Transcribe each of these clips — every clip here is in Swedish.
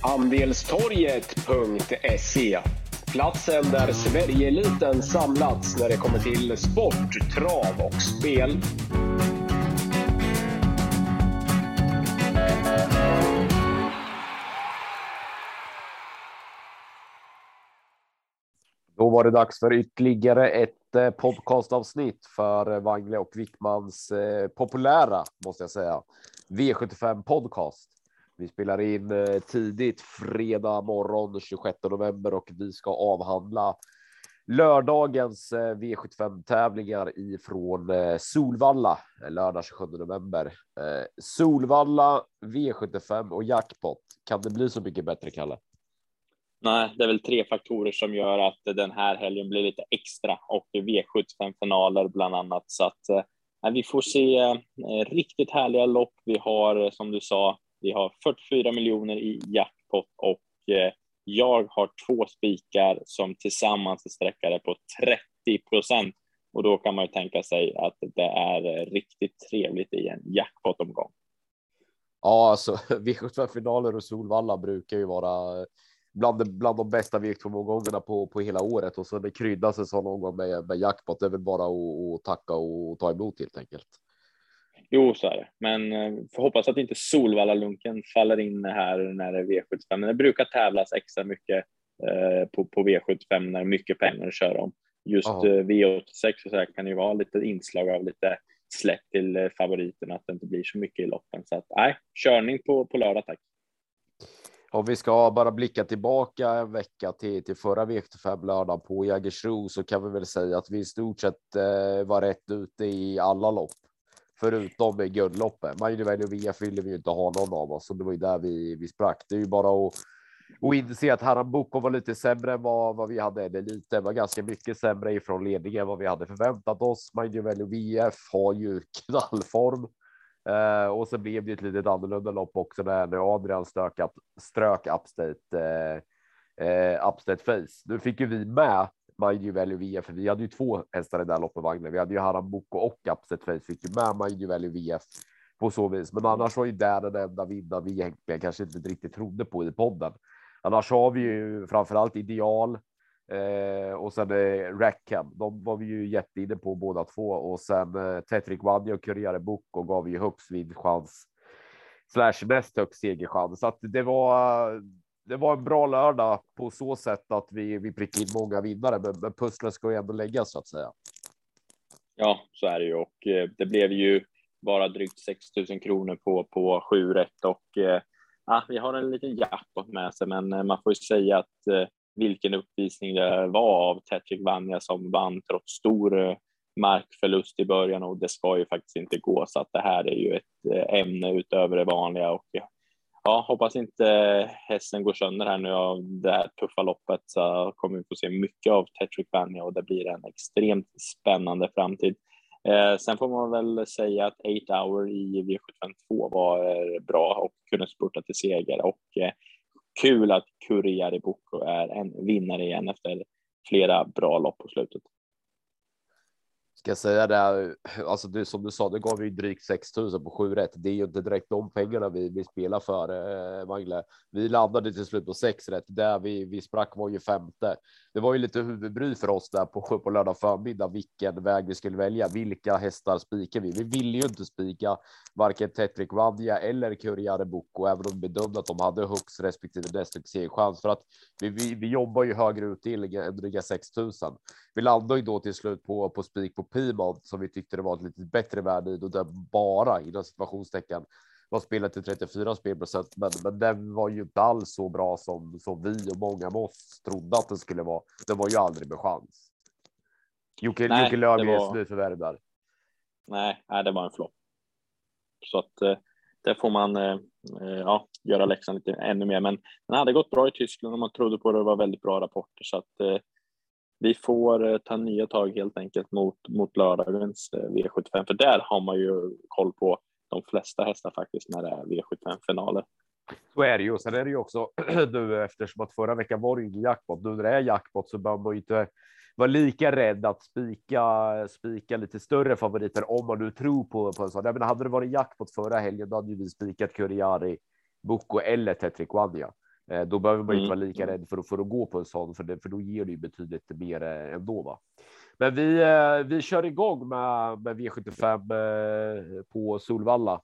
Andelstorget.se Platsen där Sverigeeliten samlats när det kommer till sport, trav och spel. Då var det dags för ytterligare ett eh, podcastavsnitt för eh, Wangle och Wickmans eh, populära, måste jag säga, V75 podcast. Vi spelar in eh, tidigt fredag morgon 26 november och vi ska avhandla lördagens eh, V75 tävlingar ifrån eh, Solvalla lördag 27 november. Solvalla V75 och jackpot. Kan det bli så mycket bättre, Kalle? Nej, det är väl tre faktorer som gör att den här helgen blir lite extra och V75 finaler bland annat så att eh, vi får se eh, riktigt härliga lopp. Vi har som du sa, vi har 44 miljoner i jackpot och eh, jag har två spikar som tillsammans är sträckade på 30 procent och då kan man ju tänka sig att det är eh, riktigt trevligt i en jackpot-omgång. Ja, alltså V75 finaler och Solvalla brukar ju vara eh, bland, de, bland de bästa V2-omgångarna på, på hela året och så det kryddas en sån omgång med, med jackpot. Det är väl bara att tacka och ta emot helt enkelt. Jo, så är det, men eh, får hoppas att inte Solvalla-lunken faller in här när det är V75. Men det brukar tävlas extra mycket eh, på, på V75 när det är mycket pengar att köra om. Just eh, V86 och så här kan ju vara lite inslag av lite släpp till eh, favoriterna, att det inte blir så mycket i loppen. Så att nej, körning på, på lördag tack. Om vi ska bara blicka tillbaka en vecka till, till förra V75 lördag på Jägersro så kan vi väl säga att vi i stort sett eh, var rätt ute i alla lopp. Förutom i guldloppet. Majdevälj och Via fyller vi ju inte ha någon av oss och det var ju där vi, vi sprack. Det är ju bara att och inse att Harambuco var lite sämre än vad, vad vi hade. Eller lite, var ganska mycket sämre ifrån ledningen än vad vi hade förväntat oss. Majdevälj och VF har ju knallform. Eh, och så blev det ett litet annorlunda lopp också när, Adrian stökat, strök Upstate, eh, eh, Upstate Face. Nu fick ju vi med Mind Value VF, för vi hade ju två hästar i den loppet vagnen. Vi hade ju Harambuco och Upset Face fick ju med Mind Value VF på så vis. Men annars var ju det den enda vinnaren vi egentligen kanske inte riktigt trodde på i podden. Annars har vi ju framförallt ideal, Eh, och sen eh, Rackham, de var vi ju jätteinne på båda två och sen eh, Tetrick Wadja och Kuriare Book och gav ju högst chans slash näst högst segerchans. Så att det var. Det var en bra lördag på så sätt att vi, vi prickade in många vinnare, men, men pusslet ska ju ändå läggas så att säga. Ja, så är det ju. Och eh, det blev ju bara drygt 6 000 kronor på på 7 rätt. Och eh, ja, vi har en liten jackpot med sig, men eh, man får ju säga att eh, vilken uppvisning det var av Tetrick Vanja som vann trots stor eh, markförlust i början. Och det ska ju faktiskt inte gå så att det här är ju ett eh, ämne utöver det vanliga. Och ja, hoppas inte hästen går sönder här nu av det här tuffa loppet så kommer vi få se mycket av Tetrick Vanja och det blir en extremt spännande framtid. Eh, sen får man väl säga att 8 hour i V752 var eh, bra och kunde spurta till seger och eh, kul att Kurjari Boko är en vinnare igen efter flera bra lopp på slutet ska jag säga det, alltså det, som du sa, det gav ju drygt 6000 på 7 rätt. Det är ju inte direkt de pengarna vi, vi spelar för, eh, Magle. Vi landade till slut på 6 rätt. Där vi, vi sprack var ju femte. Det var ju lite huvudbry för oss där på, på lördag förmiddag vilken väg vi skulle välja. Vilka hästar spikar vi? Vi ville ju inte spika varken Tetrick Vandia eller Curiare Boko, även om vi bedömde att de hade högst respektive näst chans för att vi, vi, vi jobbar ju högre utdelning eh, än dryga 6000. Vi landade ju då till slut på, på spik på Piemont som vi tyckte det var ett lite bättre värde i och där bara inom situationstecken var spelat till 34 spelprocent, men, men den var ju inte alls så bra som, som vi och många med oss trodde att den skulle vara. Den var ju aldrig med chans. Jocke, Jocke Löfgrens nyförvärv där. Nej, nej, det var en flopp. Så att eh, där får man eh, eh, ja, göra läxan lite ännu mer. Men den hade gått bra i Tyskland och man trodde på det. Det var väldigt bra rapporter så att eh, vi får eh, ta nya tag helt enkelt mot, mot lördagens eh, V75, för där har man ju koll på de flesta hästar faktiskt när det är V75-finaler. Så är det ju. Sen är det ju också nu eftersom att förra veckan var det ju jackpot. Nu när det är jackpot så behöver man ju inte vara lika rädd att spika, spika lite större favoriter om man nu tror på, på en sån. Jag menar, hade det varit jackpot förra helgen, då hade ju vi spikat Kuriari Boko eller Tetrick Eh, då behöver man inte Mm. vara lika rädd för att, för att gå på en sån, för, det, för då ger det ju betydligt mer eh, ändå. Va? Men vi, eh, vi kör igång med, med V75 eh, på Solvalla.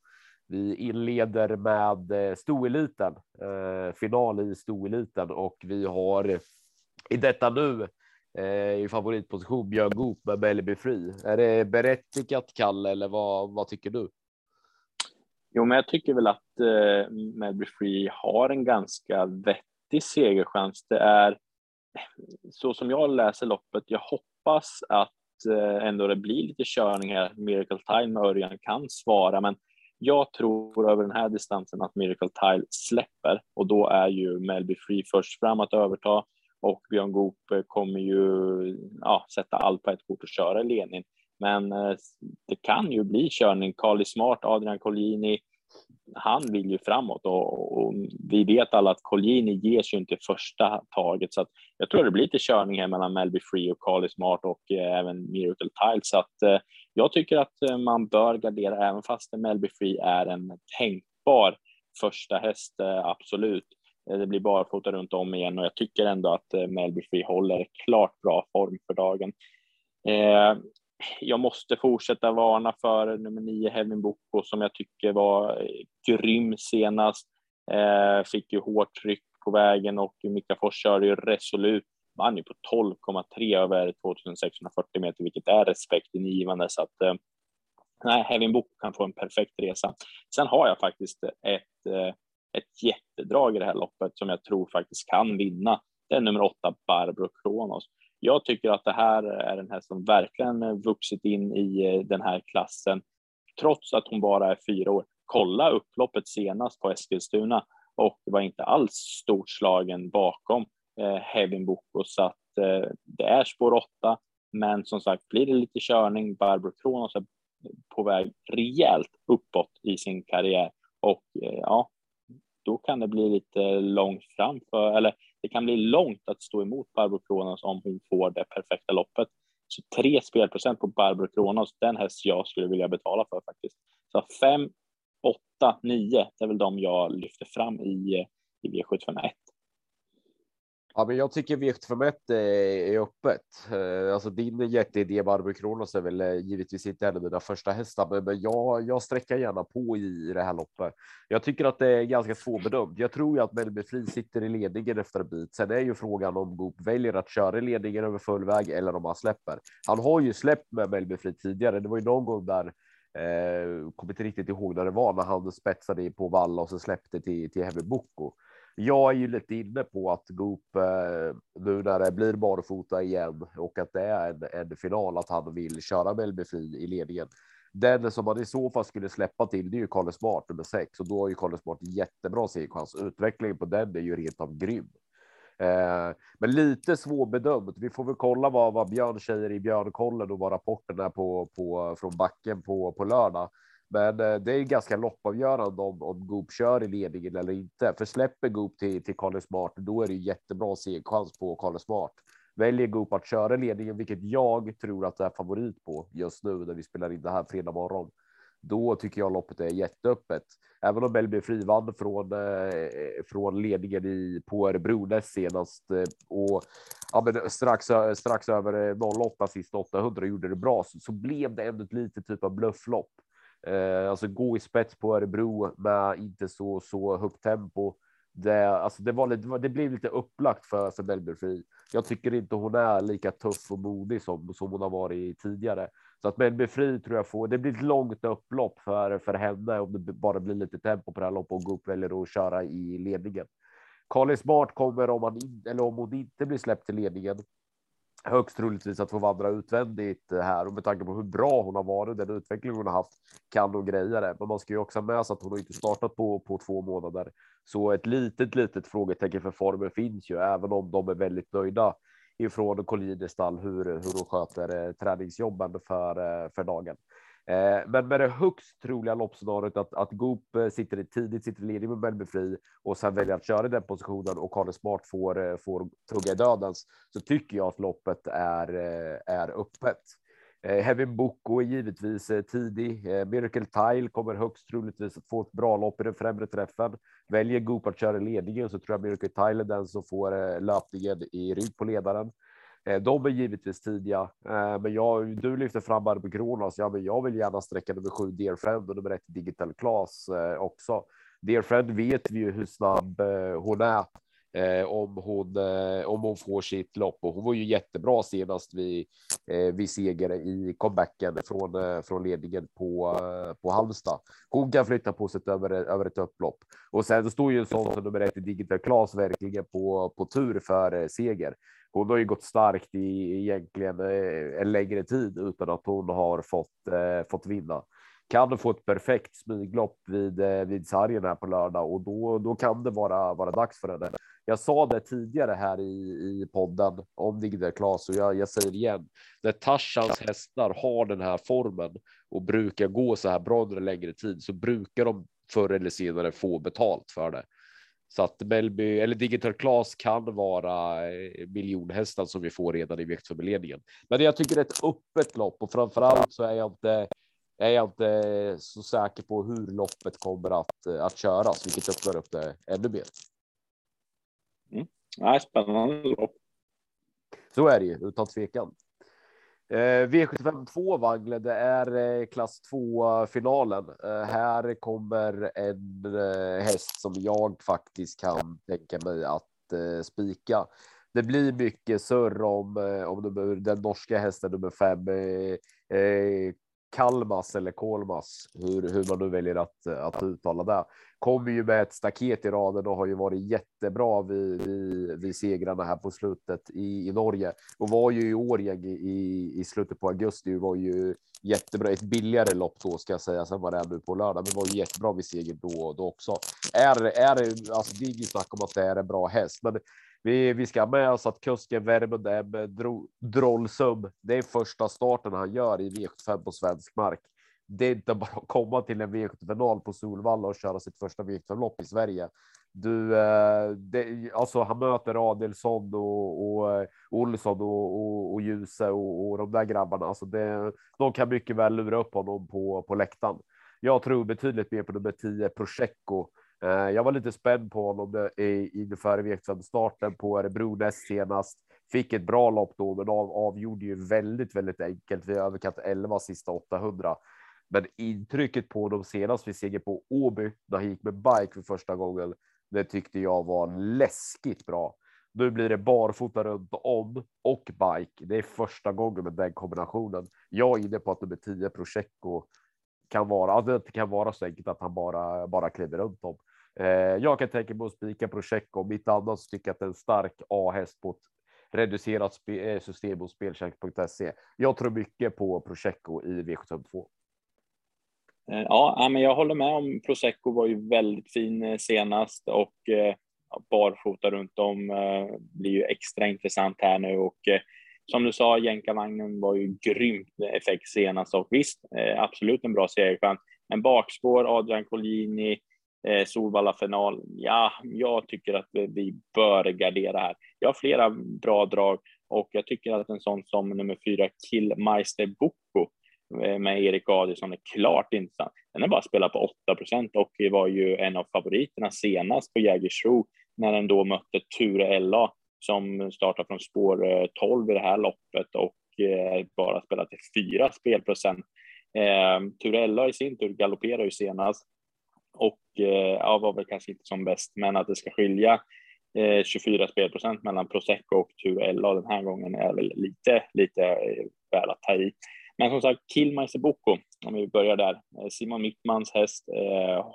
Vi inleder med stoeliten, final i stoeliten och vi har i detta nu i favoritposition Björn Goop med Mellby Free. Är det berättigat Kalle eller vad, vad tycker du? Jo, men jag tycker väl att eh, Melby Free har en ganska vettig segerchans. Det är så som jag läser loppet. Jag hoppas att eh, ändå det blir lite körning här. Miracle Time och Örjan kan svara, men jag tror över den här distansen att Miracle Tile släpper och då är ju Melby Free först fram att överta och Björn Goop kommer ju ja, sätta allt på ett kort och köra i ledning. Men eh, det kan ju bli körning. Carly Smart, Adrian Collini, han vill ju framåt och, och vi vet alla att Collini ges ju inte första taget så att jag tror det blir lite körning här mellan Melby Free och Carly Smart och eh, även Miracle Tile så att eh, jag tycker att eh, man bör gardera även fast Melby Free är en tänkbar första häst, eh, absolut. Eh, det blir bara fota runt om igen och jag tycker ändå att Melby Free håller klart bra form för dagen. Jag måste fortsätta varna för nummer nio Hevin Boko som jag tycker var eh, grym senast. Eh, fick ju hårt tryck på vägen och Mika Fors körde ju resolut. Vann ju på 12,3 över 2640 meter, vilket är respektingivande så att eh, nej, Boko kan få en perfekt resa. Sen har jag faktiskt ett, eh, ett jättedrag i det här loppet som jag tror faktiskt kan vinna. Det är nummer åtta Barbro Kronos. Jag tycker att det här är en häst som verkligen vuxit in i eh, den här klassen, trots att hon bara är fyra år. Kolla upploppet senast på Eskilstuna och var inte alls stort slagen bakom eh, Hevin Boko, så att eh, det är spår åtta. Men som sagt, blir det lite körning, Barbro Kronos är på väg rejält uppåt i sin karriär och eh, ja, då kan det bli lite långt framför, eller det kan bli långt att stå emot Barbro Kronos om hon får det perfekta loppet. Så tre spelprocent på Barbro Kronos, den häst jag skulle vilja betala för faktiskt. Så fem, åtta, nio, det är väl de jag lyfter fram i, i V751. Ja, men jag tycker V751 eh, är öppet. Eh, alltså din jätteidé Barbro Kronos är väl eh, givetvis inte en av mina första hästar, men- men jag, jag sträcker gärna på i det här loppet. Jag tycker att det är ganska svårbedömt. Jag tror ju att Melby Fri sitter i ledningen efter en bit. Sen är ju frågan om Goop väljer att köra i ledningen över full väg eller om han släpper. Han har ju släppt med Melby Fri tidigare. Det var ju någon gång där Eh, kommer inte riktigt ihåg när det var när han spetsade på valla och så släppte till till Heavy Boko. Jag är ju lite inne på att Goop eh, nu när det blir barfota igen och att det är en, en final att han vill köra Melby Fri i ledningen. Den som man i så fall skulle släppa till, det är ju Kalle Smart nummer sex och då har ju Kalle Smart jättebra segerchans. Utvecklingen på den är ju rent av grym. Eh, men lite svårbedömt. Vi får väl kolla vad, vad Björn säger i Björnkollen och vad rapporten är på, på från backen på, på lördag. Men eh, det är ganska loppavgörande om, om Goop kör i ledningen eller inte. För släpper Goop till, till Kalle Smart, då är det jättebra segchans på Kalle Smart. Väljer Goop att köra ledningen, vilket jag tror att det är favorit på just nu när vi spelar in det här fredag morgon. Då tycker jag loppet är jätteöppet. Även om Melby Fri vann från, eh, från ledningen i, på Örebro näst senast eh, och ja, men strax, strax över 08 sista 800 gjorde det bra så, så blev det ändå ett litet typ av blufflopp. Eh, alltså gå i spets på Örebro med inte så, så högt tempo. Det, alltså det, var lite, det var- det blev lite upplagt för, för Melby Jag tycker inte hon är lika tuff och modig som, som hon har varit tidigare. Så att Melby Fri tror jag får, det blir ett långt upplopp för, för henne om det bara blir lite tempo på det här loppet och Goop väljer att köra i ledningen. Karin Smart kommer om, han in, eller om hon inte blir släppt till ledningen högst troligtvis att få vandra utvändigt eh, här och med tanke på hur bra hon har varit, den utveckling hon har haft, kan hon greja det. Men man ska ju också ha med sig att hon har inte startat på, på två månader. Så ett litet, litet frågetecken för formen finns ju, även om de är väldigt nöjda ifrån Collines stall hur, hur hon sköter eh, träningsjobben för, eh, för dagen. Eh, men med det högst troliga loppscenariot att, att Goop eh, sitter i tidigt, sitter i ledning med Melby Fri och sen väljer att köra i den positionen och Karl Smart får, eh, får tugga i dödens så tycker jag att loppet är, eh, är öppet. Heavy Boko är givetvis tidig. Miracle Tile kommer högst troligtvis att få ett bra lopp i den främre träffen. Väljer Goop att köra ledningen så tror jag Miracle Tile är den som får löpningen i rygg på ledaren. Eh, de är givetvis tidiga, eh, men jag, du lyfter fram Barbro Kronos. Ja, men jag vill gärna sträcka nummer sju Dear Friend och nummer ett Digital Class eh, också. Dear Friend vet vi ju hur snabb hon är eh, om, hon, eh, om hon får sitt lopp. Och hon var ju jättebra senast vid, eh, vid seger i comebacken från, eh, från ledningen på, eh, på Halmstad. Hon kan flytta på sig över, över ett upplopp. Och sen står ju en sån som nummer ett i Digital Class verkligen på, på tur för eh, seger. Hon har ju gått starkt i egentligen eh, en längre tid utan att hon har fått, eh, fått vinna kan få ett perfekt smyglopp vid, eh, vid sargen här på lördag och då, då kan det vara, vara dags för henne. Jag sa det tidigare här i, i podden om Digder Klas och jag, jag säger det igen. När Tarzans hästar har den här formen och brukar gå så här bra under en längre tid så brukar de förr eller senare få betalt för det. Så att Melby eller Digital Class kan vara miljonhästen miljonhästar som vi får redan i ledningen. Men jag tycker det är ett öppet lopp och framför allt så är jag inte är jag inte så säker på hur loppet kommer att, att köras, vilket öppnar upp det ännu mer. Mm. Ja, spännande lopp. Så är det ju utan tvekan. Eh, V752 Wangle, det är eh, klass 2 finalen. Eh, här kommer en eh, häst som jag faktiskt kan tänka mig att eh, spika. Det blir mycket surr om, eh, om den norska hästen nummer fem, Kalmas eller Kolmas, hur, hur man nu väljer att, att uttala det. Kommer ju med ett staket i raden och har ju varit jättebra vid, vid, vid segrarna här på slutet i, i Norge och var ju i år i, i slutet på augusti var ju jättebra. Ett billigare lopp då ska jag säga. Sen var det nu på lördag, men var ju jättebra vid seger då, då också. Är, är det alltså, det är inget snack om att det är en bra häst, men vi, vi ska ha med oss att kusken Vermund M Drollsum. Det är första starten han gör i V75 på svensk mark. Det är inte bara att komma till en V75-final på Solvalla och köra sitt första V75-lopp i Sverige. Du, eh, det, alltså han möter Adelsson och, och eh, Olsson och, och, och Ljuse och, och de där grabbarna. Alltså det, de kan mycket väl lura upp honom på, på läktaren. Jag tror betydligt mer på nummer 10 Prosecco Eh, jag var lite spänd på honom inför V75-starten på Örebro näst senast. Fick ett bra lopp då, men av, avgjorde ju väldigt, väldigt enkelt. Vi överkant 11 sista 800. Men intrycket på de senast vi seger på Åby när han gick med bike för första gången. Det tyckte jag var läskigt bra. Nu blir det barfota runt om och bike. Det är första gången med den kombinationen. Jag är inne på att nummer 10 Prosecco kan vara, att det kan vara så enkelt att han bara, bara kliver runt om. Eh, jag kan tänka mig att spika Prosecco. Om inte annat så tycker jag att en stark A-häst på ett reducerat eh, system hos spelcheck.se. Jag tror mycket på Prosecco i V752. Eh, ja, men jag håller med om Prosecco var ju väldigt fin eh, senast och barfota runt om blir ju extra intressant här nu och som du sa, jänkarvagnen var ju grymt effekt senast och visst, eh, absolut en bra segerchans. Men bakspår, Adrian Collini, eh, Solvalla final. Ja, jag tycker att vi bör gardera här. Jag har flera bra drag och jag tycker att en sån som nummer fyra Killmeister Boko eh, med Erik Adielsson är klart intressant. Den är bara spelat på 8 procent och var ju en av favoriterna senast på Jägersro när den då mötte Ture LA som startar från spår eh, 12 i det här loppet och eh, bara spelat till 4 spelprocent. Eh, Ture i sin tur galopperar ju senast och eh, ja, var väl kanske inte som bäst, men att det ska skilja eh, 24 spelprocent mellan Prosecco och Turella den här gången är väl lite, lite eh, väl att ta i. Men som sagt, Killmeister Boko, om vi börjar där. Simon Mittmans häst eh,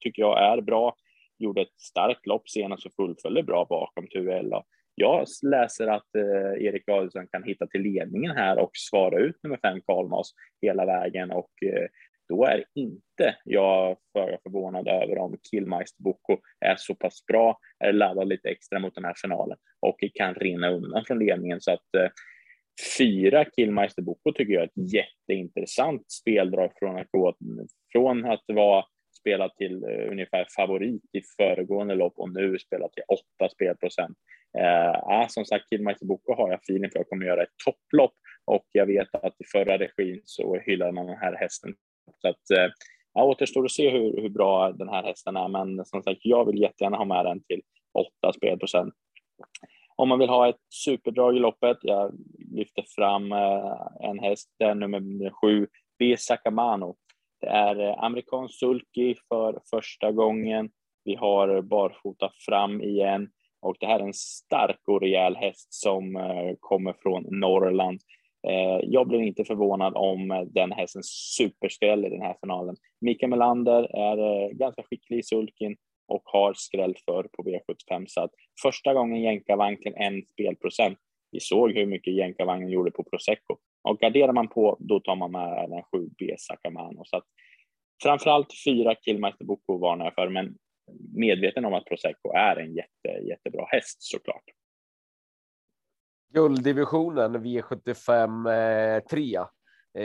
tycker jag är bra. Gjorde ett starkt lopp senast och fullföljde bra bakom Turella. Jag läser att eh, Erik Adielsson kan hitta till ledningen här och svara ut nummer fem Karlmas hela vägen och eh, då är inte jag för förvånad över om Killmeister Boko är så pass bra, är laddad lite extra mot den här finalen och kan rinna undan från ledningen. Så att eh, fyra Killmeister Boko tycker jag är ett jätteintressant speldrag från att gå från att vara spelat till eh, ungefär favorit i föregående lopp och nu spelat till 8 spelprocent. Eh, som sagt, Kidmeister Boko har jag feeling för att kommer göra ett topplopp och jag vet att i förra regin så hyllade man den här hästen. Så att eh, ja, återstår att se hur, hur bra den här hästen är, men som sagt, jag vill jättegärna ha med den till 8 spelprocent. Om man vill ha ett superdrag i loppet, jag lyfter fram eh, en häst, den nummer sju, B. Sakamano. Det är eh, amerikansk sulky för första gången. Vi har barfota fram igen och det här är en stark och rejäl häst som eh, kommer från Norrland. Eh, jag blir inte förvånad om den hästen superskräll i den här finalen. Mikael Melander är ganska skicklig i sulkin och har skrällt för på V75 så att första gången jänkarvagn till en spelprocent. Vi såg hur mycket jänkarvagnen gjorde på Prosecco och garderar man på, då tar man med även 7B Sakamano. Så att framförallt fyra Killmeister Boko varnar jag för, men medveten om att Prosecco är en jätte, jättebra häst såklart. Gulddivisionen V75 eh, 3.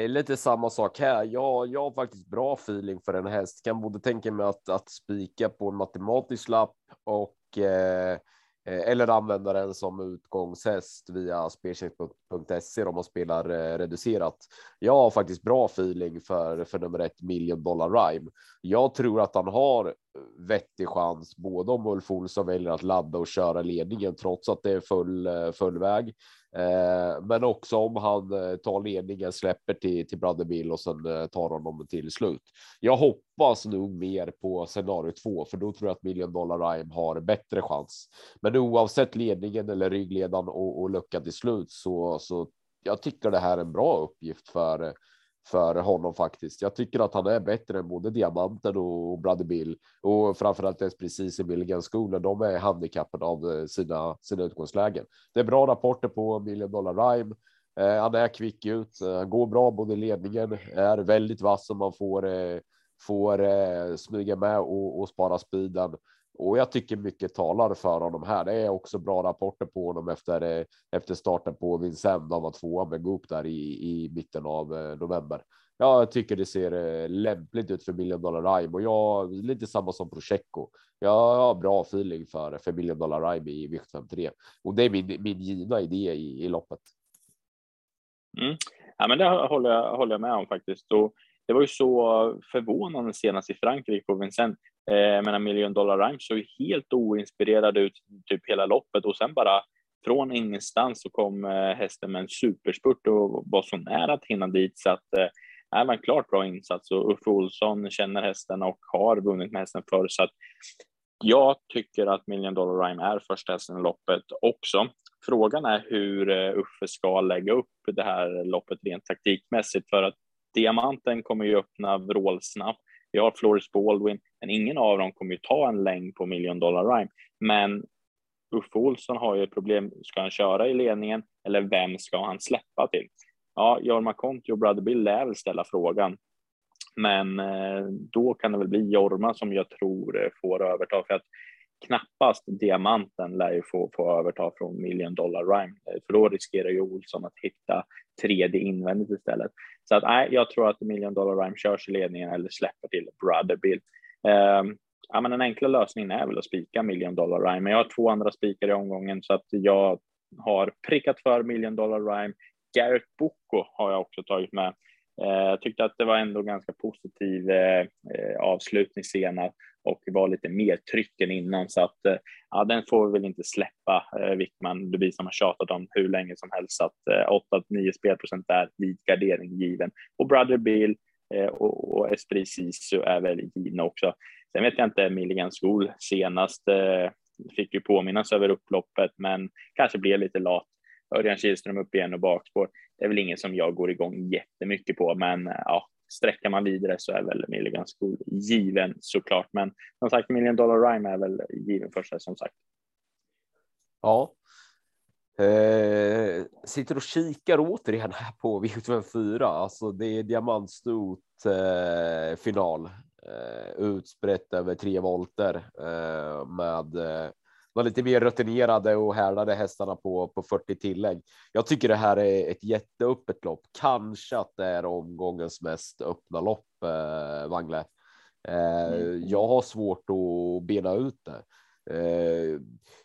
Lite samma sak här. Jag, jag har faktiskt bra feeling för en häst. Kan både tänka mig att, att spika på en matematisk lapp och Eh, Eh, eller använda den som utgångshäst via spelcheck.se om man spelar eh, reducerat. Jag har faktiskt bra feeling för för nummer ett million dollar rhyme. Jag tror att han har eh, vettig chans, både om Ulf Olsson väljer att ladda och köra ledningen trots att det är full full väg Eh, men också om han eh, tar ledningen, släpper till, till Brother Bill och sen eh, tar honom till slut. Jag hoppas nog mer på scenario två, för då tror jag att Million Dollar Rhyme har bättre chans. Men oavsett ledningen eller ryggledan och, och lucka till slut så, så jag tycker det här är en bra uppgift för för honom faktiskt. Jag tycker att han är bättre än både Diamanten och Brother Bill och framförallt ens precis i Milligan School de är handikappade av eh, sina, sina utgångslägen. Det är bra rapporter på Million Dollar Rhyme. Eh, han är kvick ut, eh, han går bra både ledningen, är väldigt vass om man får, eh, får eh, smyga med och, och spara speeden. Och jag tycker mycket talar för honom här. Det är också bra rapporter på honom efter, eh, efter starten på Vincennes. Han var tvåa med Goop där i, i mitten av eh, november. Jag tycker det ser eh, lämpligt ut för Million Dollar Rhyme och jag lite samma som Prosecco. Jag har bra feeling för för Million Dollar Rhyme i vikt 53 och det är min, min givna idé i, i loppet. Mm. Ja, men det håller jag, håller jag med om faktiskt. Och det var ju så förvånande senast i Frankrike på Vincennes. Eh, menar, Million Dollar Rhyme såg helt oinspirerad ut typ hela loppet och sen bara från ingenstans så kom eh, hästen med en superspurt och var så nära att hinna dit så att eh, det var en klart bra insats och Uffe Olsson känner hästen och har vunnit med hästen förr så att jag tycker att Million Dollar Rhyme är första hästen i loppet också. Frågan är hur eh, Uffe ska lägga upp det här loppet rent taktikmässigt för att diamanten kommer ju öppna vrålsnabbt. Vi har Floris Baldwin, men ingen av dem kommer ju ta en längd på Million Dollar Rhyme. Men Uffe Olsson har ju ett problem. Ska han köra i ledningen eller vem ska han släppa till? Ja, Jorma Kontio och Brother Bill lär väl ställa frågan. Men eh, då kan det väl bli Jorma som jag tror eh, får överta för att knappast diamanten lär ju få, få överta från Million Dollar Rhyme, för då riskerar ju Olsson att hitta tredje invändigt istället. Så att nej, jag tror att Million Dollar Rhyme körs i ledningen eller släpper till Brother Bill. Um, ehm, ja, men den enkla lösningen är väl att spika Million Dollar Rhyme, men jag har två andra spikar i omgången så att jag har prickat för Million Dollar Rhyme. Garrett Boko har jag också tagit med. Eh, jag tyckte att det var ändå ganska positiv eh, eh avslutning senast och var lite mer tryck än innan så att eh, ja, den får vi väl inte släppa eh, Wickman. Det blir som har tjatat om hur länge som helst så att eh, 8-9 spelprocent är vid gardering given och Brother Bill och, och Esprit Sisu är väl givna också. Sen vet jag inte Milligan School senast fick ju påminnas över upploppet, men kanske blev lite lat. Örjan Kihlström upp igen och bakspår det är väl ingen som jag går igång jättemycket på, men ja, sträcker man vidare så är väl Milligan School given såklart. Men som sagt, Million Dollar Rhyme är väl given för sig som sagt. Ja. Eh, sitter och kikar återigen här på V74. Alltså det är diamantstot eh, final eh, utsprätt över tre volter eh, med eh, eh, var lite mer rutinerade och härdade hästarna på, på 40 tillägg. Jag tycker det här är ett jätteöppet lopp. Kanske att det är omgångens mest öppna lopp, eh, Wangle. Mm. Jag har svårt att bena ut det. Eh,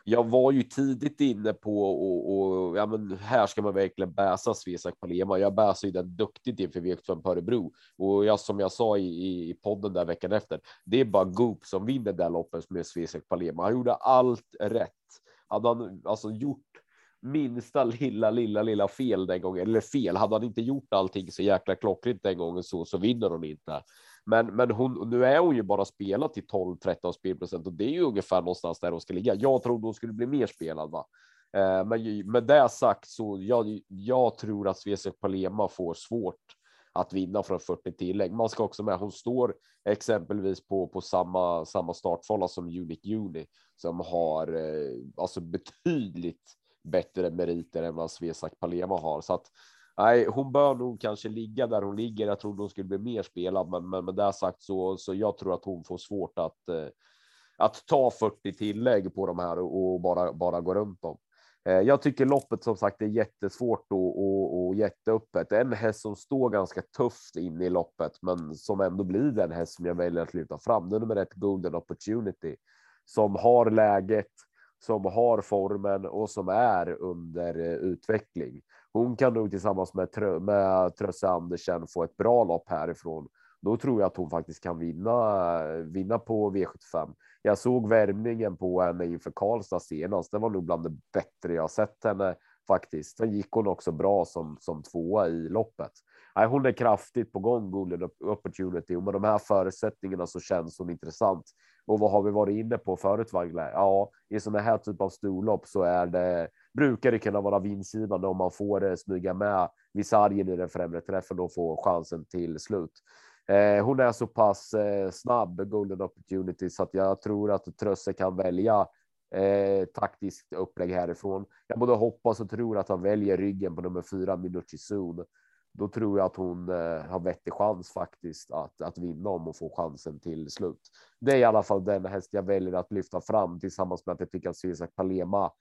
jag var ju tidigt inne på och, och ja, men här ska man verkligen bäsa Svesak Palema. Jag bäsar ju den duktigt inför V75 på Örebro och jag som jag sa i, i podden där veckan efter. Det är bara Goop som vinner det loppet med Svesak Palema. Han gjorde allt rätt. Hade han alltså gjort minsta lilla, lilla, lilla fel den gången eller fel. Hade han inte gjort allting så jäkla klockrent den gången så, så vinner hon inte. Men, men hon, nu är hon ju bara spelat till 12 13 spelprocent och det är ju ungefär någonstans där hon ska ligga. Jag trodde hon skulle bli mer spelad. Va? Eh, men med det sagt så jag, jag tror att Svesek Palema får svårt att vinna från 40 tillägg. Man ska också med. Hon står exempelvis på på samma samma startfålla som Unic Juni som har eh, alltså betydligt bättre meriter än vad Svesak Palema har så att nej, hon bör nog kanske ligga där hon ligger. Jag trodde hon skulle bli mer spelad, men, men med det sagt så, så jag tror att hon får svårt att eh, att ta 40 tillägg på de här och, bara bara gå runt dem. Eh, jag tycker loppet som sagt är jättesvårt och, och, och jätteöppet. En häst som står ganska tufft in i loppet, men som ändå blir den häst som jag väljer att lyfta fram. Det är nummer ett Golden Opportunity som har läget, som har formen och som är under eh, utveckling hon kan nog tillsammans med, Trö med Trösse Andersen få ett bra lopp härifrån. Då tror jag att hon faktiskt kan vinna, vinna på V75. Jag såg värmningen på henne inför Karlstad senast. Det var nog bland det bättre jag sett henne faktiskt. Sen gick hon också bra som, som tvåa i loppet. Nej, hon är kraftigt på gång, Golden Opportunity, och med de här förutsättningarna så känns hon intressant. Och vad har vi varit inne på förut, Wagner? Ja, i sådana här typ av storlopp så är det brukar det kunna vara vinstgivande om man får smyga med vid i den främre träffen och få chansen till slut. Eh, hon är så pass eh, snabb, golden opportunity, så att jag tror att Trösse kan välja eh, taktiskt upplägg härifrån. Jag både hoppas och tror att han väljer ryggen på nummer fyra, Minucci Zoon. Då tror jag att hon eh, har vettig chans faktiskt att, att vinna om och få chansen till slut. Det är i alla fall den häst jag väljer att lyfta fram tillsammans med att jag tycker att Cesar Palema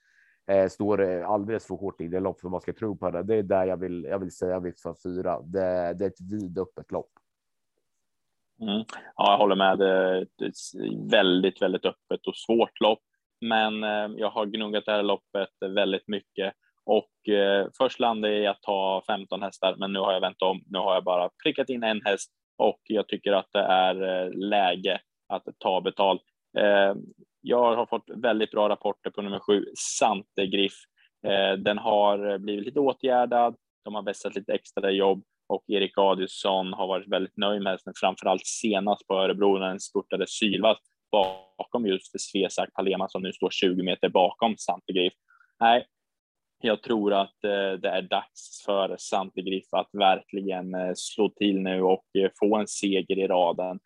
Eh, står eh, alldeles för hårt i det lopp för man ska tro på det. Det är där jag vill. Jag vill säga vikt för fyra. Det, det är ett vidöppet lopp. Mm. Ja, jag håller med. Det är ett väldigt, väldigt öppet och svårt lopp, men eh, jag har gnuggat det här loppet väldigt mycket och eh, först landade jag i att ta 15 hästar, men nu har jag vänt om. Nu har jag bara prickat in en häst och jag tycker att det är eh, läge att ta betalt. Eh, jag har fått väldigt bra rapporter på nummer sju, Sante Griff. Eh, den har blivit lite åtgärdad. De har vässat lite extra jobb och Erik Adielsson har varit väldigt nöjd med hästen, framförallt senast på Örebro när den spurtade sylvass bakom just Svesak Palema som nu står 20 meter bakom Sante Griff. Nej, jag tror att eh, det är dags för Sante Griff att verkligen eh, slå till nu och få en seger i raden.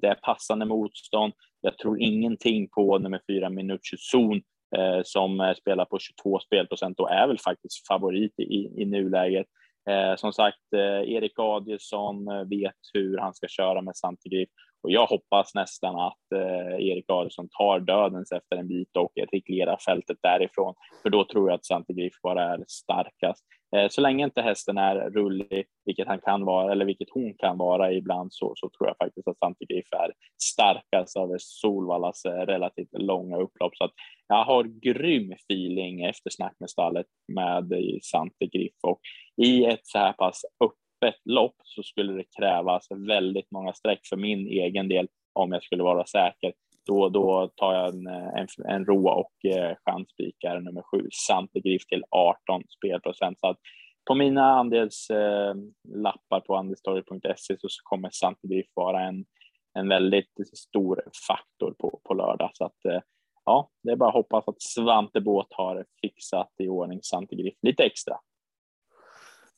Det är passande motstånd. Jag tror ingenting på nummer fyra Minucci Zon eh, som eh, spelar på 22 spelprocent och är väl faktiskt favorit i, i nuläget. Eh, som sagt, eh, Erik Adielsson eh, vet hur han ska köra med Santigrip och jag hoppas nästan att eh, Erik Adelsson tar dödens efter en bit och reglerar fältet därifrån, för då tror jag att Santigrip bara är starkast. Eh, så länge inte hästen är rullig, vilket han kan vara eller vilket hon kan vara ibland, så, så tror jag faktiskt att Santigrif är starkast av Solvallas eh, relativt långa upplopp. Så att jag har grym feeling efter snack med stallet med eh, Santigrif och i ett så här pass öppet lopp så skulle det krävas väldigt många streck för min egen del om jag skulle vara säker då, då tar jag en, en, en rå och eh, chansspikar nummer sju, Santegriff till 18 spelprocent. Så att på mina andelslappar eh, på andelstorget.se så kommer Santegriff vara en, en väldigt stor faktor på, på lördag. Så att, eh, ja, det är bara att hoppas att Svante Båt har fixat i ordning Santegriff lite extra.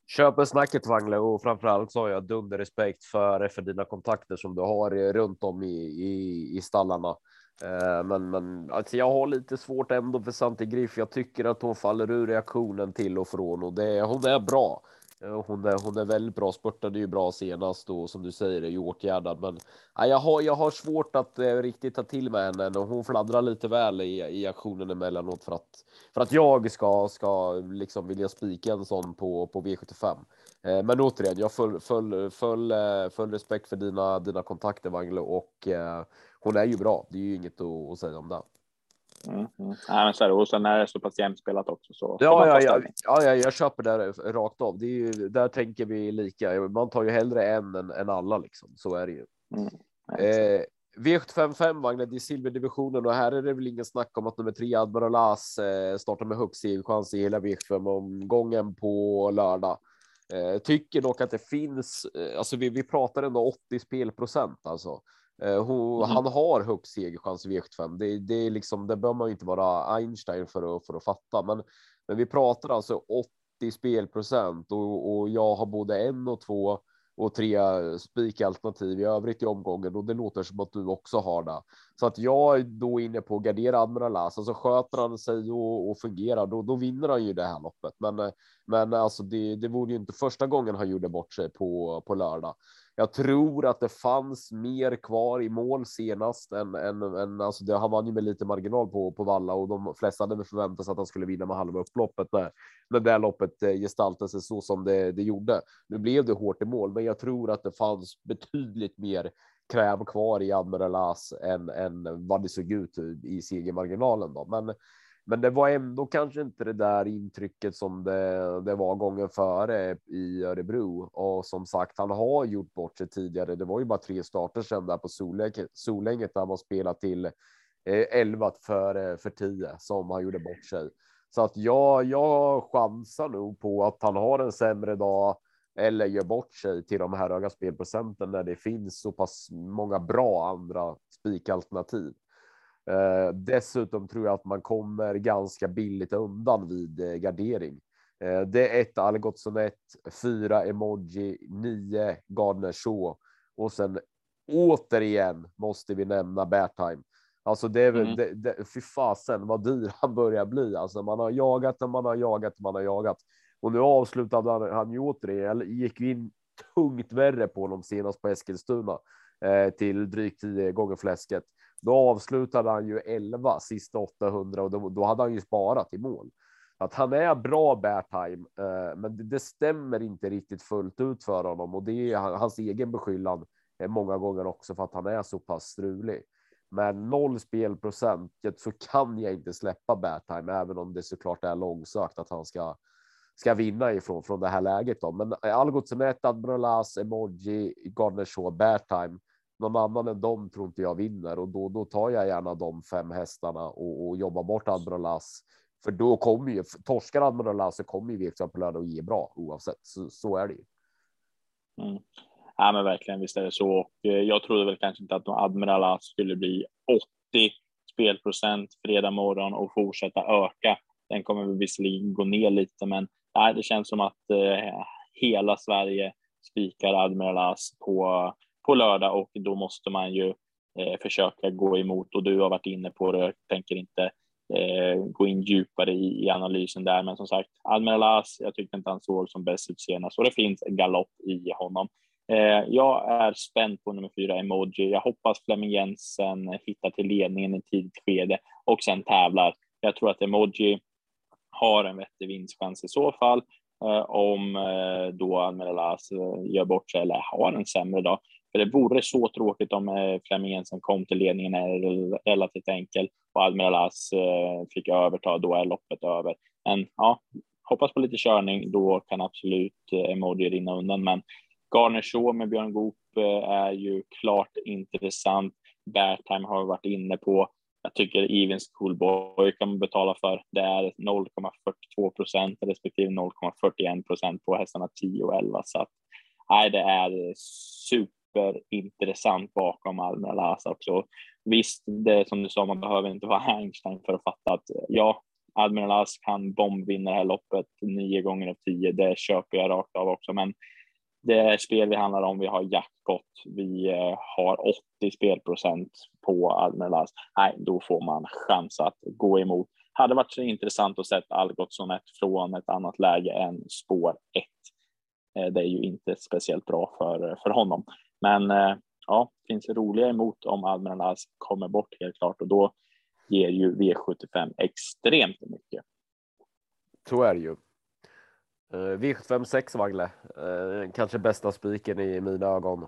Köper snacket Wangle och framförallt så har jag dunder respekt för, för dina kontakter som du har runt om i, i, i stallarna. Eh, men, men alltså jag har lite svårt ändå för Santi Griff. Jag tycker att hon faller ur reaktionen till och från och det, hon är bra. Hon är, hon är väldigt bra, spurtade ju bra senast och som du säger är ju åtgärdad. Men ja, jag, har, jag har svårt att eh, riktigt ta till mig henne och hon fladdrar lite väl i, i aktionen emellanåt för att för att jag ska ska liksom vilja spika en sån på på V75. Eh, men återigen, jag full full full, eh, full respekt för dina dina kontakter Wangle och eh, hon är ju bra. Det är ju inget att, att säga om det. Mm, mm. Ja, men så är det. Och sen är det så pass jämspelat också. Så ja, ja, ja, ja, ja, jag köper det rakt av. Det är ju, där tänker vi lika. Man tar ju hellre en än, än alla liksom. Så är det ju. Mm, eh, V755 vagnen i silverdivisionen och här är det väl ingen snack om att nummer tre Admiral As eh, startar med högst chans i hela V75 omgången på lördag. Eh, tycker dock att det finns. Eh, alltså, vi, vi pratar ändå 80 spelprocent alltså. Eh, hon, mm. Han har högst segerchans i V75. Det, det är liksom, det bör man inte vara Einstein för att, för att fatta, men, men vi pratar alltså 80 spelprocent och, och jag har både en och två och tre spikalternativ i övrigt i omgången och det låter som att du också har det. Så att jag är då inne på gardera Admiral As, alltså sköter han sig och, och fungerar då, då vinner han ju det här loppet. Men, men alltså det, det vore ju inte första gången han gjorde bort sig på, på lördag. Jag tror att det fanns mer kvar i mål senast än, än, än alltså det, han vann ju med lite marginal på, på valla och de flesta hade förväntat sig att han skulle vinna med halva upploppet när, när det loppet eh, gestaltade sig så som det, det gjorde. Nu blev det hårt i mål, men jag tror att det fanns betydligt mer kräv kvar i Admiral As än, än vad det såg ut i segermarginalen. Då. Men men det var ändå kanske inte det där intrycket som det, det var gången före i Örebro. Och som sagt, han har gjort bort sig tidigare. Det var ju bara tre starter sedan där på Solänget där man spelat till eh, 11 för, för 10 som han gjorde bort sig. Så att jag, jag chansar nog på att han har en sämre dag eller gör bort sig till de här höga spelprocenten när det finns så pass många bra andra spikalternativ. Eh, dessutom tror jag att man kommer ganska billigt undan vid eh, gardering. Eh, det är ett Algotsson 1, fyra emoji, nio Gardner Shaw och sen återigen måste vi nämna Beartime. Alltså det är väl, mm. det, det, fy fasen vad dyr han börjar bli. Alltså man har jagat och man har jagat och man har jagat. Och nu avslutade han, han ju återigen, gick in tungt värre på honom senast på Eskilstuna eh, till drygt 10 gånger fläsket. Då avslutade han ju 11 sista 800 och då, då hade han ju sparat i mål. Att han är bra bärtime, eh, men det, det, stämmer inte riktigt fullt ut för honom och det är hans egen beskyllan eh, många gånger också för att han är så pass strulig. Men noll spelprocent så kan jag inte släppa bärtime, även om det såklart är långsökt att han ska ska vinna ifrån från det här läget. Då. Men Algots, Netat, Brolas, Emoji, Gardner Shaw, Beartime någon annan än dem tror inte jag vinner och då, då tar jag gärna de fem hästarna och, och jobbar bort Admiral För då kommer ju torskar Admiral så kommer ju Viksam på lördag och ge bra oavsett. Så, så är det ju. Mm. Ja, men verkligen, visst är det så. Och eh, jag trodde väl kanske inte att Admiral skulle bli 80 spelprocent fredag morgon och fortsätta öka. Den kommer väl visserligen gå ner lite, men nej, det känns som att eh, hela Sverige spikar Admiral på på lördag och då måste man ju eh, försöka gå emot och du har varit inne på det. Jag tänker inte eh, gå in djupare i, i, analysen där, men som sagt, Admiral As, jag tyckte inte han såg som bäst ut senast och det finns en galopp i honom. Eh, jag är spänd på nummer fyra, Emoji. Jag hoppas Flemming Jensen hittar till ledningen i tidigt skede och sen tävlar. Jag tror att Emoji har en vettig vinstchans i så fall. Eh, om eh, då Admiral eh, gör bort sig eller har en sämre dag. För det vore så tråkigt om eh, Fleming Flemming Jensen kom till ledningen är relativt enkel och Almeralas As eh, fick överta, då är loppet över. Men ja, hoppas på lite körning, då kan absolut eh, emoji rinna undan. Men Garner Shaw med Björn Goop är ju klart intressant. Beartime har vi varit inne på. Jag tycker Even Coolboy kan man betala för. Det är 0,42 procent respektive 0,41 procent på hästarna 10 och 11. Så att, nej, det är super superintressant bakom Almer Lasa också. Visst, det som du sa, man behöver inte vara Einstein för att fatta att ja, Admiral kan bombvinna det här loppet nio gånger av tio. Det köper jag rakt av också, men det är spel vi handlar om. Vi har jackpot. Vi eh, har 80 spelprocent på Admiral Nej, då får man chans att gå emot. Hade varit så intressant att se Algotsson ett från ett annat läge än spår 1 det är ju inte speciellt bra för, för honom. Men ja, finns roliga emot om Admiral kommer bort helt klart och då ger ju V75 extremt mycket. Så är det ju. V75 6 Wagle, kanske bästa spiken i mina ögon.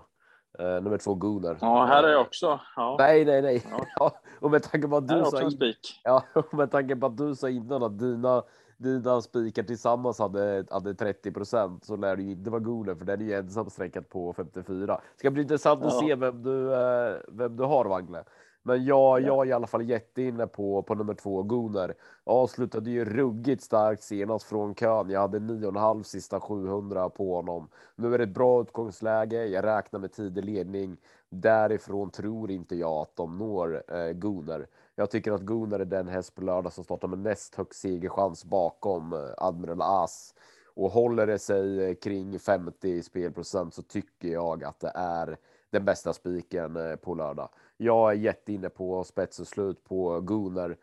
Uh, nummer två Gunnar. Ja, här är jag också. Ja. Nej, nej, nej. Ja. och med tanke på att du sa in... Ja, med tanke på att du sa innan att dina dina spikar tillsammans hade, hade 30 procent så lär det ju inte vara Gunnar för den är ju ensam sträckat på 54. Ska bli intressant ja. att se vem du, uh, vem du har Wagle. Men jag, jag är i alla fall jätteinne på, på nummer två, Gunnar. Avslutade ju ruggigt starkt senast från kön. Jag hade 9,5 sista 700 på honom. Nu är det ett bra utgångsläge. Jag räknar med tidig ledning. Därifrån tror inte jag att de når eh, Gunnar. Jag tycker att Gunnar är den häst på lördag som startar med näst högst segerchans bakom eh, Admiral As. Och håller det sig eh, kring 50 spelprocent så tycker jag att det är den bästa spiken eh, på lördag. Jag är jätteinne på spets och slut på Gunnar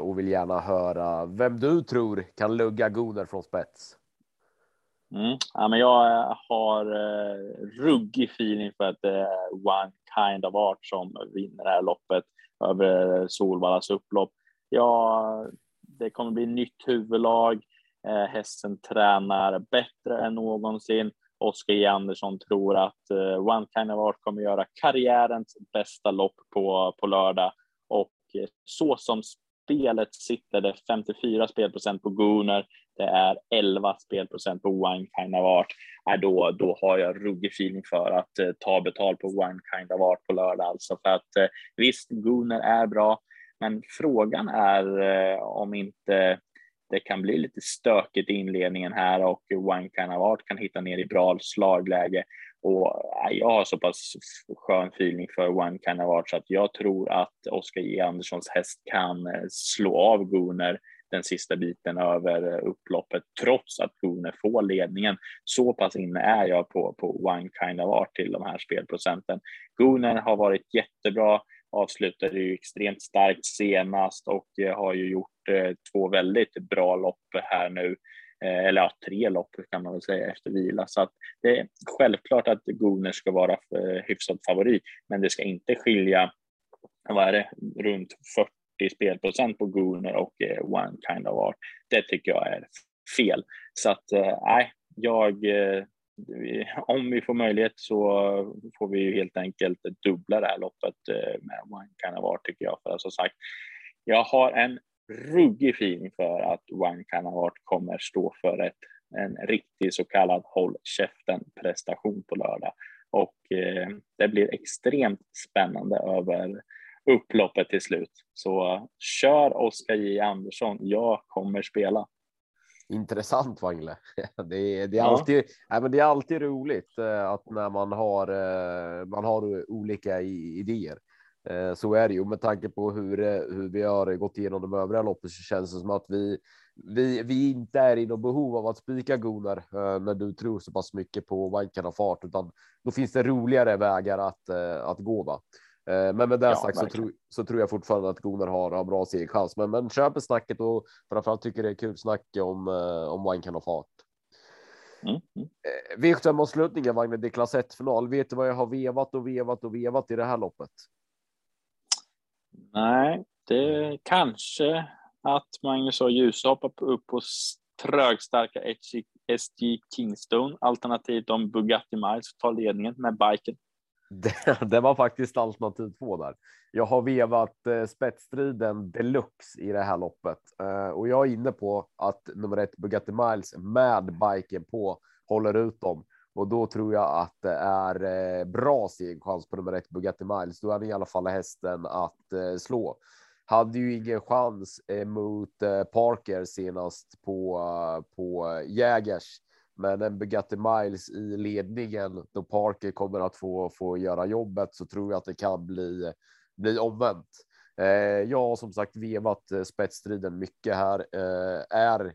och vill gärna höra vem du tror kan lugga Gunnar från spets. Mm. Ja, men jag har eh, ruggig feeling för att det är One Kind of Art som vinner det här loppet över Solvallas upplopp. Ja, det kommer bli nytt huvudlag. Eh, hästen tränar bättre än någonsin. Oskar J Andersson tror att eh, One Kind of Art kommer göra karriärens bästa lopp på, på lördag och eh, så som spelet sitter det 54 spelprocent på Gunnar, det är 11 spelprocent på One Kind of Art. Äh, då, då har jag ruggig feeling för att eh, ta betalt på One Kind of Art på lördag alltså för att eh, visst, Gunnar är bra, men frågan är eh, om inte det kan bli lite stökigt i inledningen här och One Kind of Art kan hitta ner i bra slagläge. Och äh, jag har så pass skön feeling för One Kind of Art så att jag tror att Oskar J Anderssons häst kan eh, slå av Gunnar den sista biten över eh, upploppet trots att Gunnar får ledningen. Så pass inne är jag på, på One Kind of Art till de här spelprocenten. Gunnar har varit jättebra avslutade ju extremt starkt senast och eh, har ju gjort två väldigt bra lopp här nu. Eh, eller ja, tre lopp kan man väl säga efter vila. Så att det är självklart att Gunnar ska vara eh, hyfsad favorit, men det ska inte skilja, vad är det, runt 40 spelprocent på Gunnar och eh, One Kind of Art. Det tycker jag är fel. Så att nej, jag om vi får möjlighet så får vi ju helt enkelt dubbla det här loppet med One Kind of Art tycker jag. För som sagt, jag har en ruggig feeling för att One of Art kommer stå för ett, en riktig så kallad håll käften prestation på lördag. Och eh, det blir extremt spännande över upploppet till slut. Så kör Oskar J Andersson, jag kommer spela intressant Wangle. Det är, det är, alltid, ja, men det är alltid roligt eh, att när man har, eh, man har olika idéer. Eh, så är det ju med tanke på hur, hur vi har gått igenom de övriga loppen så känns det som att vi, vi, vi inte är i något behov av att spika Gunnar när du tror så pass mycket på Wankan och fart, utan då finns det roligare vägar att, att gå. Va? Eh, men med det ja, sagt så, tro, så, tror jag fortfarande att Gunnar har, har bra segerchans. Men, men köper snacket och framförallt tycker det är kul snack om, eh, om kan ha fart. Mm. Mm. Eh, V75-avslutningen, Wagner, det är klass 1 final. Vet du vad jag har vevat och vevat och vevat i det här loppet? Nej, det kanske att Magnus och Ljus hoppar upp på trögstarka SG Kingstone alternativt om Bugatti Miles tar ledningen med biken. Det, det, var faktiskt alternativ två där. Jag har vevat eh, spetsstriden deluxe i det här loppet eh, och jag är inne på att nummer ett Bugatti Miles med biken på håller ut dem och då tror jag att det är eh, bra segerchans på nummer ett Bugatti Miles. Då är det i alla fall hästen att eh, slå. Hade ju ingen chans mot eh, Parker senast på på Jägers men en Bugatti Miles i ledningen då Parker kommer att få få göra jobbet så tror jag att det kan bli bli omvänt. Jag har som sagt vevat spetsstriden mycket här. Är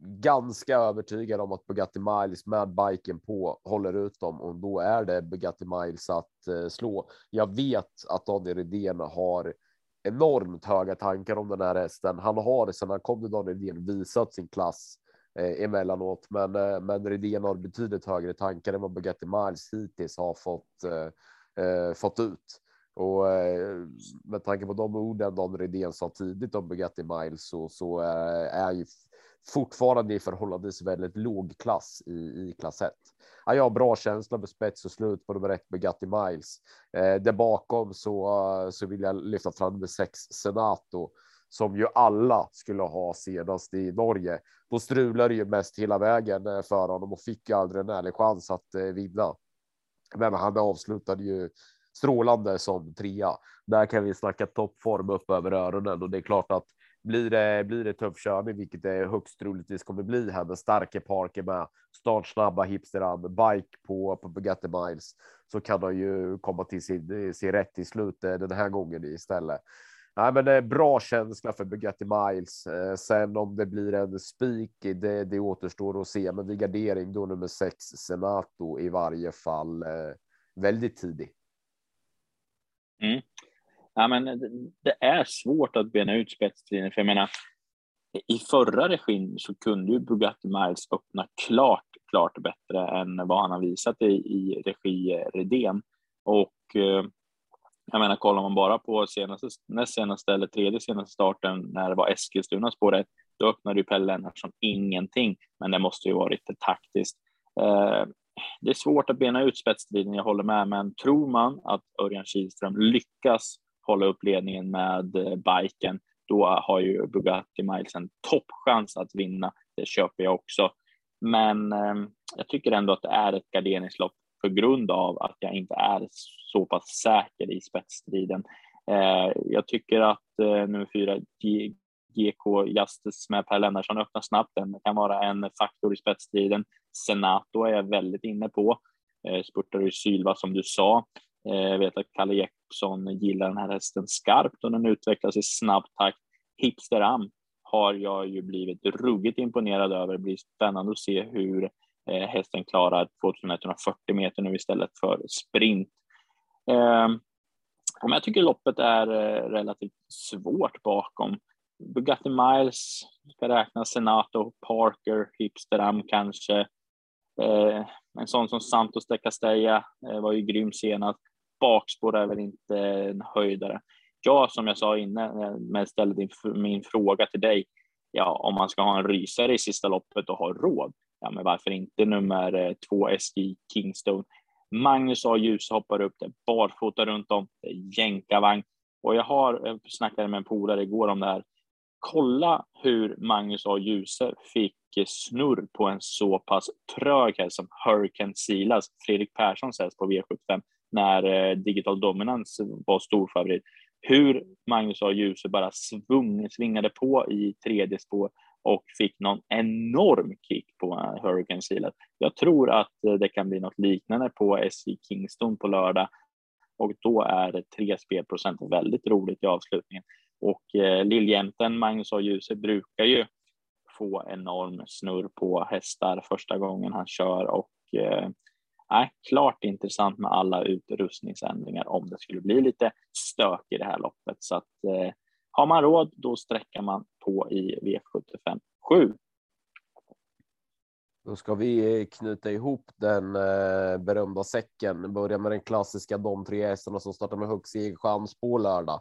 ganska övertygad om att Bugatti Miles med biken på håller ut dem och då är det Bugatti Miles att eh, slå. Jag vet att Daniel Redén har enormt höga tankar om den här hästen. Han har sedan han kom till Daniel Redén visat sin klass eh, emellanåt. Men, eh, men Redén har betydligt högre tankar än vad Bugatti Miles hittills har fått, eh, eh fått ut. Och eh, med tanke på de orden Don Redén sa tidigt om Bugatti Miles så, så eh, är ju fortfarande i förhållandevis väldigt låg klass i, i klass 1. Ja, jag har bra känsla med spets och slut på nummer ett gatti Miles. Eh, där bakom så, eh, så vill jag lyfta fram med sex Senato som ju alla skulle ha senast i Norge. Då strulade ju mest hela vägen eh, för honom och fick ju aldrig en ärlig chans att eh, vinna. Men han avslutade ju strålande som trea. Där kan vi snacka toppform upp över öronen och det är klart att blir det, blir det tuff körning, vilket det högst troligtvis kommer bli här med starka parker med startsnabba hipsteran bike på, på Bugatti Miles så kan de ju komma till sin, sin rätt i slutet eh, den här gången istället. Nej, men det är bra känsla för Bugatti Miles. Eh, sen om det blir en spik, det, det återstår att se. Men vid gardering då nummer sex Senato i varje fall väldigt tidig. Mm. Ja, men det är svårt att bena ut spetstiden, för jag menar, i förra regin så kunde ju Bugatti Miles öppna klart, klart bättre än vad han har visat i, i regi Redén. Och eh, jag menar, kollar man bara på senaste, näst senaste eller tredje senaste starten när det var Eskilstuna spår då öppnade ju Pelle Lennartsson ingenting, men det måste ju varit taktiskt. Eh, det är svårt att bena ut spetsstriden, jag håller med, men tror man att Örjan Kihlström lyckas hålla upp ledningen med eh, biken, då har ju Bugatti Miles en toppchans att vinna. Det köper jag också. Men eh, jag tycker ändå att det är ett garderingslopp på grund av att jag inte är så pass säker i spetsstriden. Eh, jag tycker att eh, nummer fyra GK Justice med Per Lennartsson öppnar snabbt. Den kan vara en faktor i spetsstriden. Senato är jag väldigt inne på. Eh, spurtar i Sylva som du sa. Eh, jag vet att Kalle Jeppsson gillar den här hästen skarpt och den utvecklas i snabb takt. Hipster Am har jag ju blivit ruggigt imponerad över. Det blir spännande att se hur eh, hästen klarar 2140 meter nu istället för sprint. Ehm, men jag tycker loppet är eh, relativt svårt bakom. Bugatti Miles ska räkna Senato, Parker, Hipsteram kanske. Eh, en sån som Santos de Castella eh, var ju grym senast bakspår är väl inte en höjdare. Jag, som jag sa innan, eh, men ställde min fråga till dig, ja, om man ska ha en rysare i sista loppet och ha råd, ja, men varför inte nummer eh, två SJ Kingstone? Magnus A. Ljus hoppar upp det barfota runt om, jänkarvagn och jag har eh, snackade med en polare igår om det här. Kolla hur Magnus A. Djuse fick snurr på en så pass trög häst som Hurricane Silas, Fredrik Perssons häst på V75 när eh, Digital Dominance var storfavorit. Hur Magnus A. Djuse bara svung, svingade på i tredje spår och fick någon enorm kick på eh, Hurricane Sealet. Jag tror att eh, det kan bli något liknande på SJ Kingston på lördag och då är tre spelprocent väldigt roligt i avslutningen. Och eh, Magnus A. Djuse, brukar ju få enorm snurr på hästar första gången han kör och eh, nej, klart intressant med alla utrustningsändringar om det skulle bli lite stök i det här loppet. Så att eh, har man råd, då sträcker man på i V75 7. Då ska vi eh, knyta ihop den eh, berömda säcken. Börja med den klassiska de tre hästarna som startar med högst segerchans på lördag.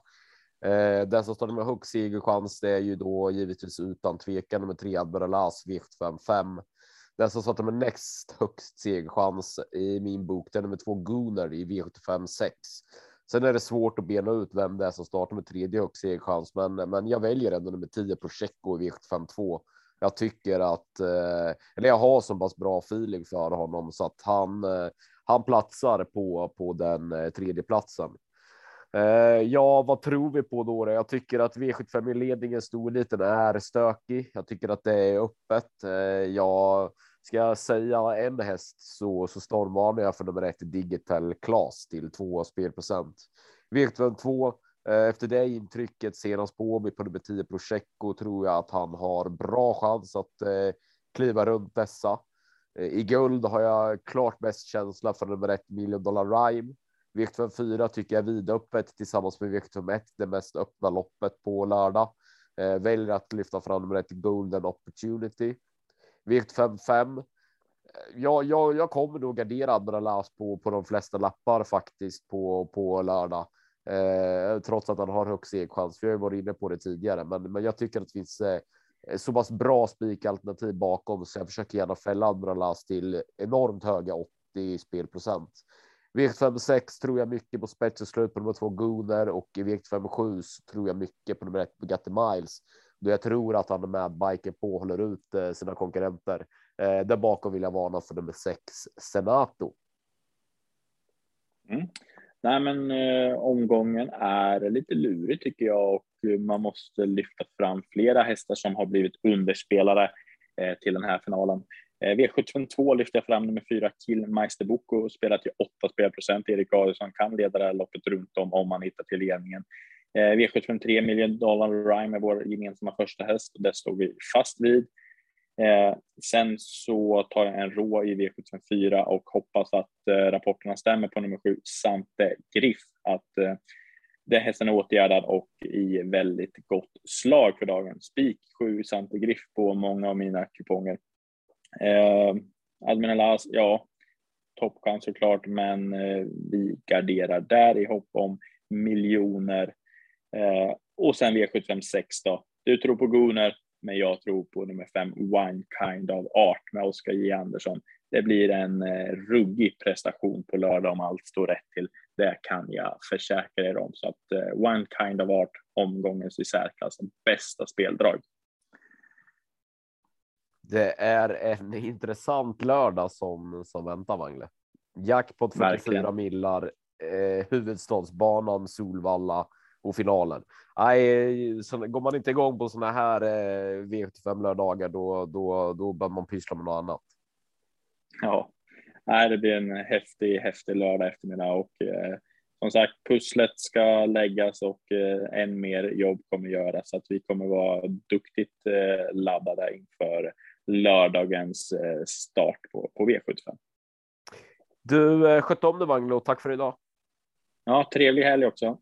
Eh, den som startar med högst segerchans är ju då givetvis utan tvekan nummer tre Admiral As V75 5. Den som satt med näst högst segerchans i min bok, den är nummer två Gunnar i V75 6. Sen är det svårt att bena ut vem det är som startar med tredje högst segerchans, men, men jag väljer ändå nummer 10 Prosecco i V75 2. Jag tycker att, eh, eller jag har så pass bra feeling för honom så att han, eh, han platsar på, på den eh, tredje platsen. Eh, ja, vad tror vi på då? Jag tycker att V75 i ledningen storliten är stökig. Jag tycker att det är öppet. Eh, jag ska säga en häst så, så stormvarnar jag för nummer ett Digital Class till två spelprocent. V75 2 eh, efter det intrycket senast på mig på nummer 10 Prosecco tror jag att han har bra chans att kliva runt dessa. I guld har jag klart bäst känsla för nummer ett Million Dollar Rhyme. V75 4 tycker jag är vidöppet tillsammans med V75 1, det mest öppna loppet på lördag. Eh, väljer att lyfta fram nummer ett Golden Opportunity. V75 5. Ja, jag, jag kommer nog gardera Admiral på, på de flesta lappar faktiskt på, på lördag. Eh, trots att han har högst segchans. Vi har ju varit inne på det tidigare, men, men jag tycker att det finns eh, så pass bra spikalternativ bakom så jag försöker gärna fälla Admiral till enormt höga 80 spelprocent. V56 tror jag mycket på spets slut på nummer två Gunnar och i V57 tror jag mycket på nummer ett Bugatti Miles. Då jag tror att han är med biken på håller ut eh, sina konkurrenter. Eh, där bakom vill jag varna för nummer sex Senato. Mm. Nej, men eh, omgången är lite lurig tycker jag och man måste lyfta fram flera hästar som har blivit underspelare eh, till den här finalen. Eh, V752 lyfter jag fram nummer fyra Killmeister Boko spelar till 8 spelprocent. Erik Adielsson kan leda det här loppet runt om om man hittar till ledningen. Eh, V753 Million Dollar Rhyme är vår gemensamma första häst och det står vi fast vid. Eh, sen så tar jag en rå i V754 och hoppas att eh, rapporterna stämmer på nummer sju, Sante Griff, att eh, det hästen är åtgärdad och i väldigt gott slag för dagen. Spik 7 Sante Griff på många av mina kuponger. Eh, Admiral ja, toppchans såklart, men eh, vi garderar där i hopp om miljoner. Eh, och sen V756 då. Du tror på Gunnar, men jag tror på nummer fem, One Kind of Art med Oskar J Andersson. Det blir en eh, ruggig prestation på lördag om allt står rätt till. Det kan jag försäkra er om. Så att eh, One Kind of Art, omgångens i särklass bästa speldrag. Det är en intressant lördag som, som väntar Mangle. Jackpot 44 Verkligen. millar, eh, huvudstadsbanan, Solvalla och finalen. Nej, så går man inte igång på sådana här eh, V75 lördagar då, då, då bör man pyssla med något annat. Ja, nej, det blir en häftig, häftig lördag eftermiddag och eh, som sagt, pusslet ska läggas och eh, än mer jobb kommer göras så att vi kommer vara duktigt eh, laddade inför lördagens eh, start på, på V75. Du, eh, sköt om dig Magnus tack för idag. Ja, trevlig helg också.